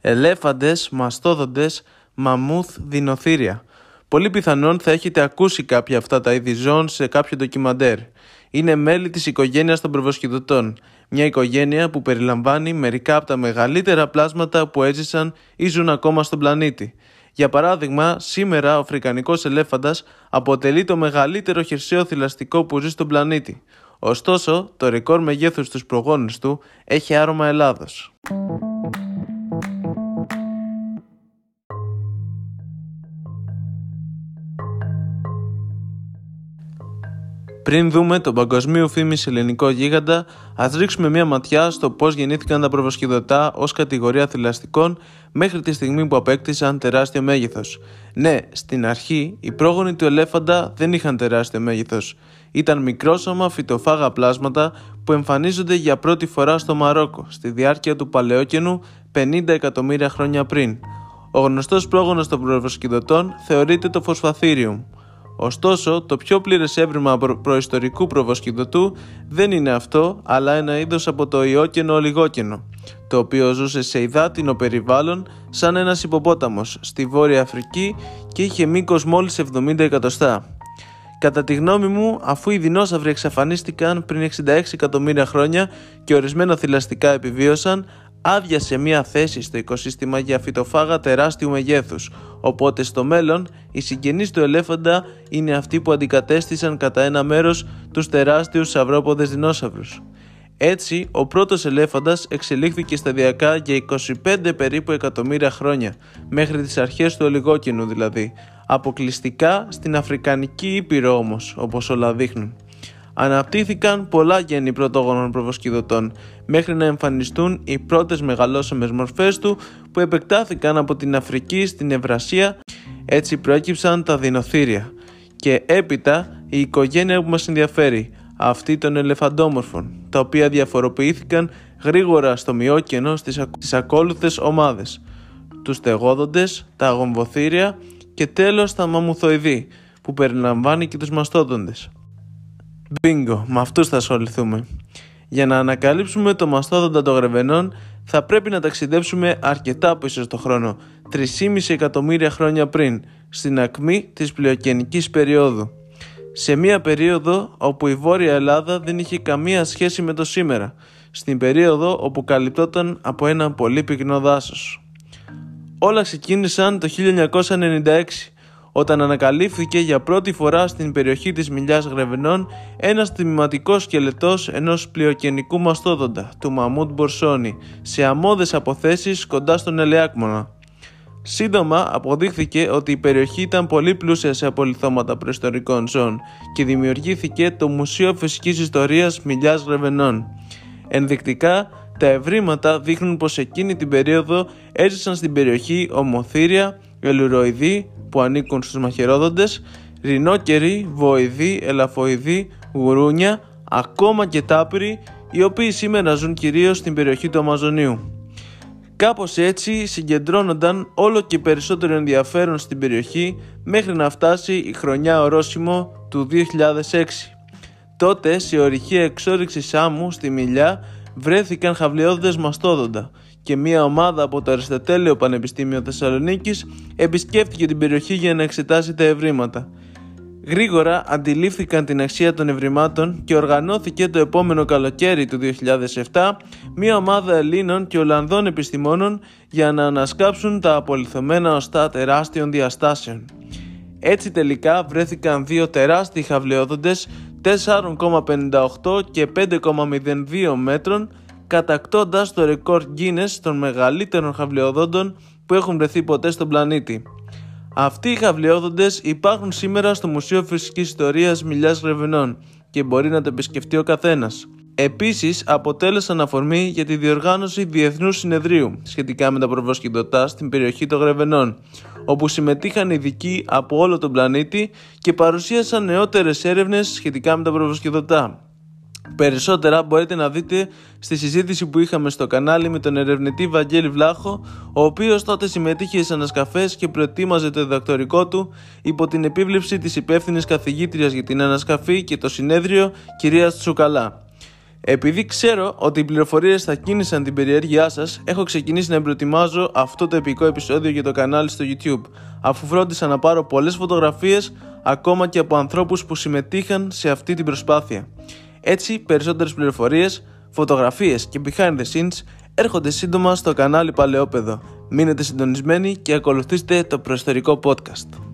ελέφαντες, μαστόδοντες, μαμούθ, δεινοθύρια. Πολύ πιθανόν θα έχετε ακούσει κάποια αυτά τα είδη ζώων σε κάποιο ντοκιμαντέρ. Είναι μέλη της οικογένειας των προβοσκηδωτών, μια οικογένεια που περιλαμβάνει μερικά από τα μεγαλύτερα πλάσματα που έζησαν ή ζουν ακόμα στον πλανήτη. Για παράδειγμα, σήμερα ο Αφρικανικός ελέφαντας αποτελεί το μεγαλύτερο χερσαίο θηλαστικό που ζει στον πλανήτη. Ωστόσο, το ρεκόρ μεγέθους στους προγόνους του έχει άρωμα Ελλάδος. Πριν δούμε τον παγκοσμίου φήμη ελληνικό γίγαντα, ας ρίξουμε μια ματιά στο πώς γεννήθηκαν τα προβοσκηδωτά ως κατηγορία θηλαστικών μέχρι τη στιγμή που απέκτησαν τεράστιο μέγεθος. Ναι, στην αρχή οι πρόγονοι του ελέφαντα δεν είχαν τεράστιο μέγεθος. Ήταν μικρόσωμα φυτοφάγα πλάσματα που εμφανίζονται για πρώτη φορά στο Μαρόκο στη διάρκεια του Παλαιόκαινου 50 εκατομμύρια χρόνια πριν. Ο γνωστός πρόγονος των προβοσκηδωτών θεωρείται το φωσφαθύριουμ. Ωστόσο, το πιο πλήρες έβριμα προϊστορικού προβοσκηδωτού δεν είναι αυτό, αλλά ένα είδος από το ιόκενο ολιγόκενο, το οποίο ζούσε σε υδάτινο περιβάλλον σαν ένας υποπόταμος στη Βόρεια Αφρική και είχε μήκος μόλις 70 εκατοστά. Κατά τη γνώμη μου, αφού οι δεινόσαυροι εξαφανίστηκαν πριν 66 εκατομμύρια χρόνια και ορισμένα θηλαστικά επιβίωσαν, άδειασε μια θέση στο οικοσύστημα για φυτοφάγα τεράστιου μεγέθους, οπότε στο μέλλον οι συγγενείς του ελέφαντα είναι αυτοί που αντικατέστησαν κατά ένα μέρος τους τεράστιους σαυρόποδες δεινόσαυρους. Έτσι, ο πρώτος ελέφαντας εξελίχθηκε σταδιακά για 25 περίπου εκατομμύρια χρόνια, μέχρι τις αρχές του Ολιγόκινου δηλαδή, αποκλειστικά στην Αφρικανική Ήπειρο όμως, όπως όλα δείχνουν αναπτύχθηκαν πολλά γέννη πρωτόγονων προβοσκηδωτών μέχρι να εμφανιστούν οι πρώτες μεγαλώσιμες μορφές του που επεκτάθηκαν από την Αφρική στην Ευρασία. Έτσι προέκυψαν τα δινοθύρια και έπειτα η οικογένεια που μας ενδιαφέρει αυτή των ελεφαντόμορφων τα οποία διαφοροποιήθηκαν γρήγορα στο μειόκενο στις, στις ακόλουθες ομάδες. Τους στεγόδοντες, τα αγομβοθύρια και τέλος τα μαμουθοειδή που περιλαμβάνει και τους μαστόδοντες. Μπίνγκο, με αυτούς θα ασχοληθούμε. Για να ανακαλύψουμε το μαστόδοντα των γρεβενών θα πρέπει να ταξιδέψουμε αρκετά πίσω στο χρόνο, 3,5 εκατομμύρια χρόνια πριν, στην ακμή της πλειοκενικής περίοδου. Σε μια περίοδο όπου η Βόρεια Ελλάδα δεν είχε καμία σχέση με το σήμερα, στην περίοδο όπου καλυπτόταν από ένα πολύ πυκνό δάσος. Όλα ξεκίνησαν το 1996 όταν ανακαλύφθηκε για πρώτη φορά στην περιοχή της Μιλιάς Γρεβενών ένας τμηματικός σκελετός ενός πλειοκενικού μαστόδοντα, του Μαμούντ Μπορσόνη, σε αμμώδες αποθέσεις κοντά στον Ελεάκμονα. Σύντομα αποδείχθηκε ότι η περιοχή ήταν πολύ πλούσια σε απολυθώματα προϊστορικών ζώων και δημιουργήθηκε το Μουσείο Φυσικής Ιστορίας Μιλιάς Γρεβενών. Ενδεικτικά, τα ευρήματα δείχνουν πως εκείνη την περίοδο έζησαν στην περιοχή ομοθύρια, ελουροειδή, που ανήκουν στους μαχαιρόδοντες, ρινόκεροι, βοηδοί, ελαφοειδοί, γουρούνια, ακόμα και τάπροι, οι οποίοι σήμερα ζουν κυρίως στην περιοχή του Αμαζονίου. Κάπως έτσι συγκεντρώνονταν όλο και περισσότερο ενδιαφέρον στην περιοχή μέχρι να φτάσει η χρονιά ορόσημο του 2006. Τότε σε ορυχεία εξόριξη άμμου στη Μιλιά βρέθηκαν χαβλιώδες μαστόδοντα και μια ομάδα από το Αριστοτέλειο Πανεπιστήμιο Θεσσαλονίκης επισκέφθηκε την περιοχή για να εξετάσει τα ευρήματα. Γρήγορα αντιλήφθηκαν την αξία των ευρημάτων και οργανώθηκε το επόμενο καλοκαίρι του 2007 μια ομάδα Ελλήνων και Ολλανδών επιστημόνων για να ανασκάψουν τα απολυθωμένα οστά τεράστιων διαστάσεων. Έτσι τελικά βρέθηκαν δύο τεράστιοι χαβλαιόδοντες 4,58 και 5,02 μέτρων κατακτώντας το ρεκόρ Guinness των μεγαλύτερων χαβλαιοδόντων που έχουν βρεθεί ποτέ στον πλανήτη. Αυτοί οι χαβλαιόδοντες υπάρχουν σήμερα στο Μουσείο Φυσικής Ιστορίας Μιλιάς Γρεβενών και μπορεί να το επισκεφτεί ο καθένας. Επίσης αποτέλεσαν αφορμή για τη διοργάνωση Διεθνούς Συνεδρίου σχετικά με τα προβοσκηδωτά στην περιοχή των Γρεβενών όπου συμμετείχαν ειδικοί από όλο τον πλανήτη και παρουσίασαν νεότερες έρευνες σχετικά με τα προβοσκηδωτά. Περισσότερα μπορείτε να δείτε στη συζήτηση που είχαμε στο κανάλι με τον ερευνητή Βαγγέλη Βλάχο, ο οποίος τότε συμμετείχε σε ανασκαφές και προετοίμαζε το διδακτορικό του υπό την επίβλεψη της υπεύθυνης καθηγήτριας για την ανασκαφή και το συνέδριο κυρίας Τσουκαλά. Επειδή ξέρω ότι οι πληροφορίες θα κίνησαν την περιέργειά σας, έχω ξεκινήσει να προετοιμάζω αυτό το επικό επεισόδιο για το κανάλι στο YouTube, αφού φρόντισα να πάρω πολλές φωτογραφίες ακόμα και από ανθρώπους που συμμετείχαν σε αυτή την προσπάθεια. Έτσι, περισσότερες πληροφορίες, φωτογραφίες και behind the scenes έρχονται σύντομα στο κανάλι Παλαιόπεδο. Μείνετε συντονισμένοι και ακολουθήστε το προϊστορικό podcast.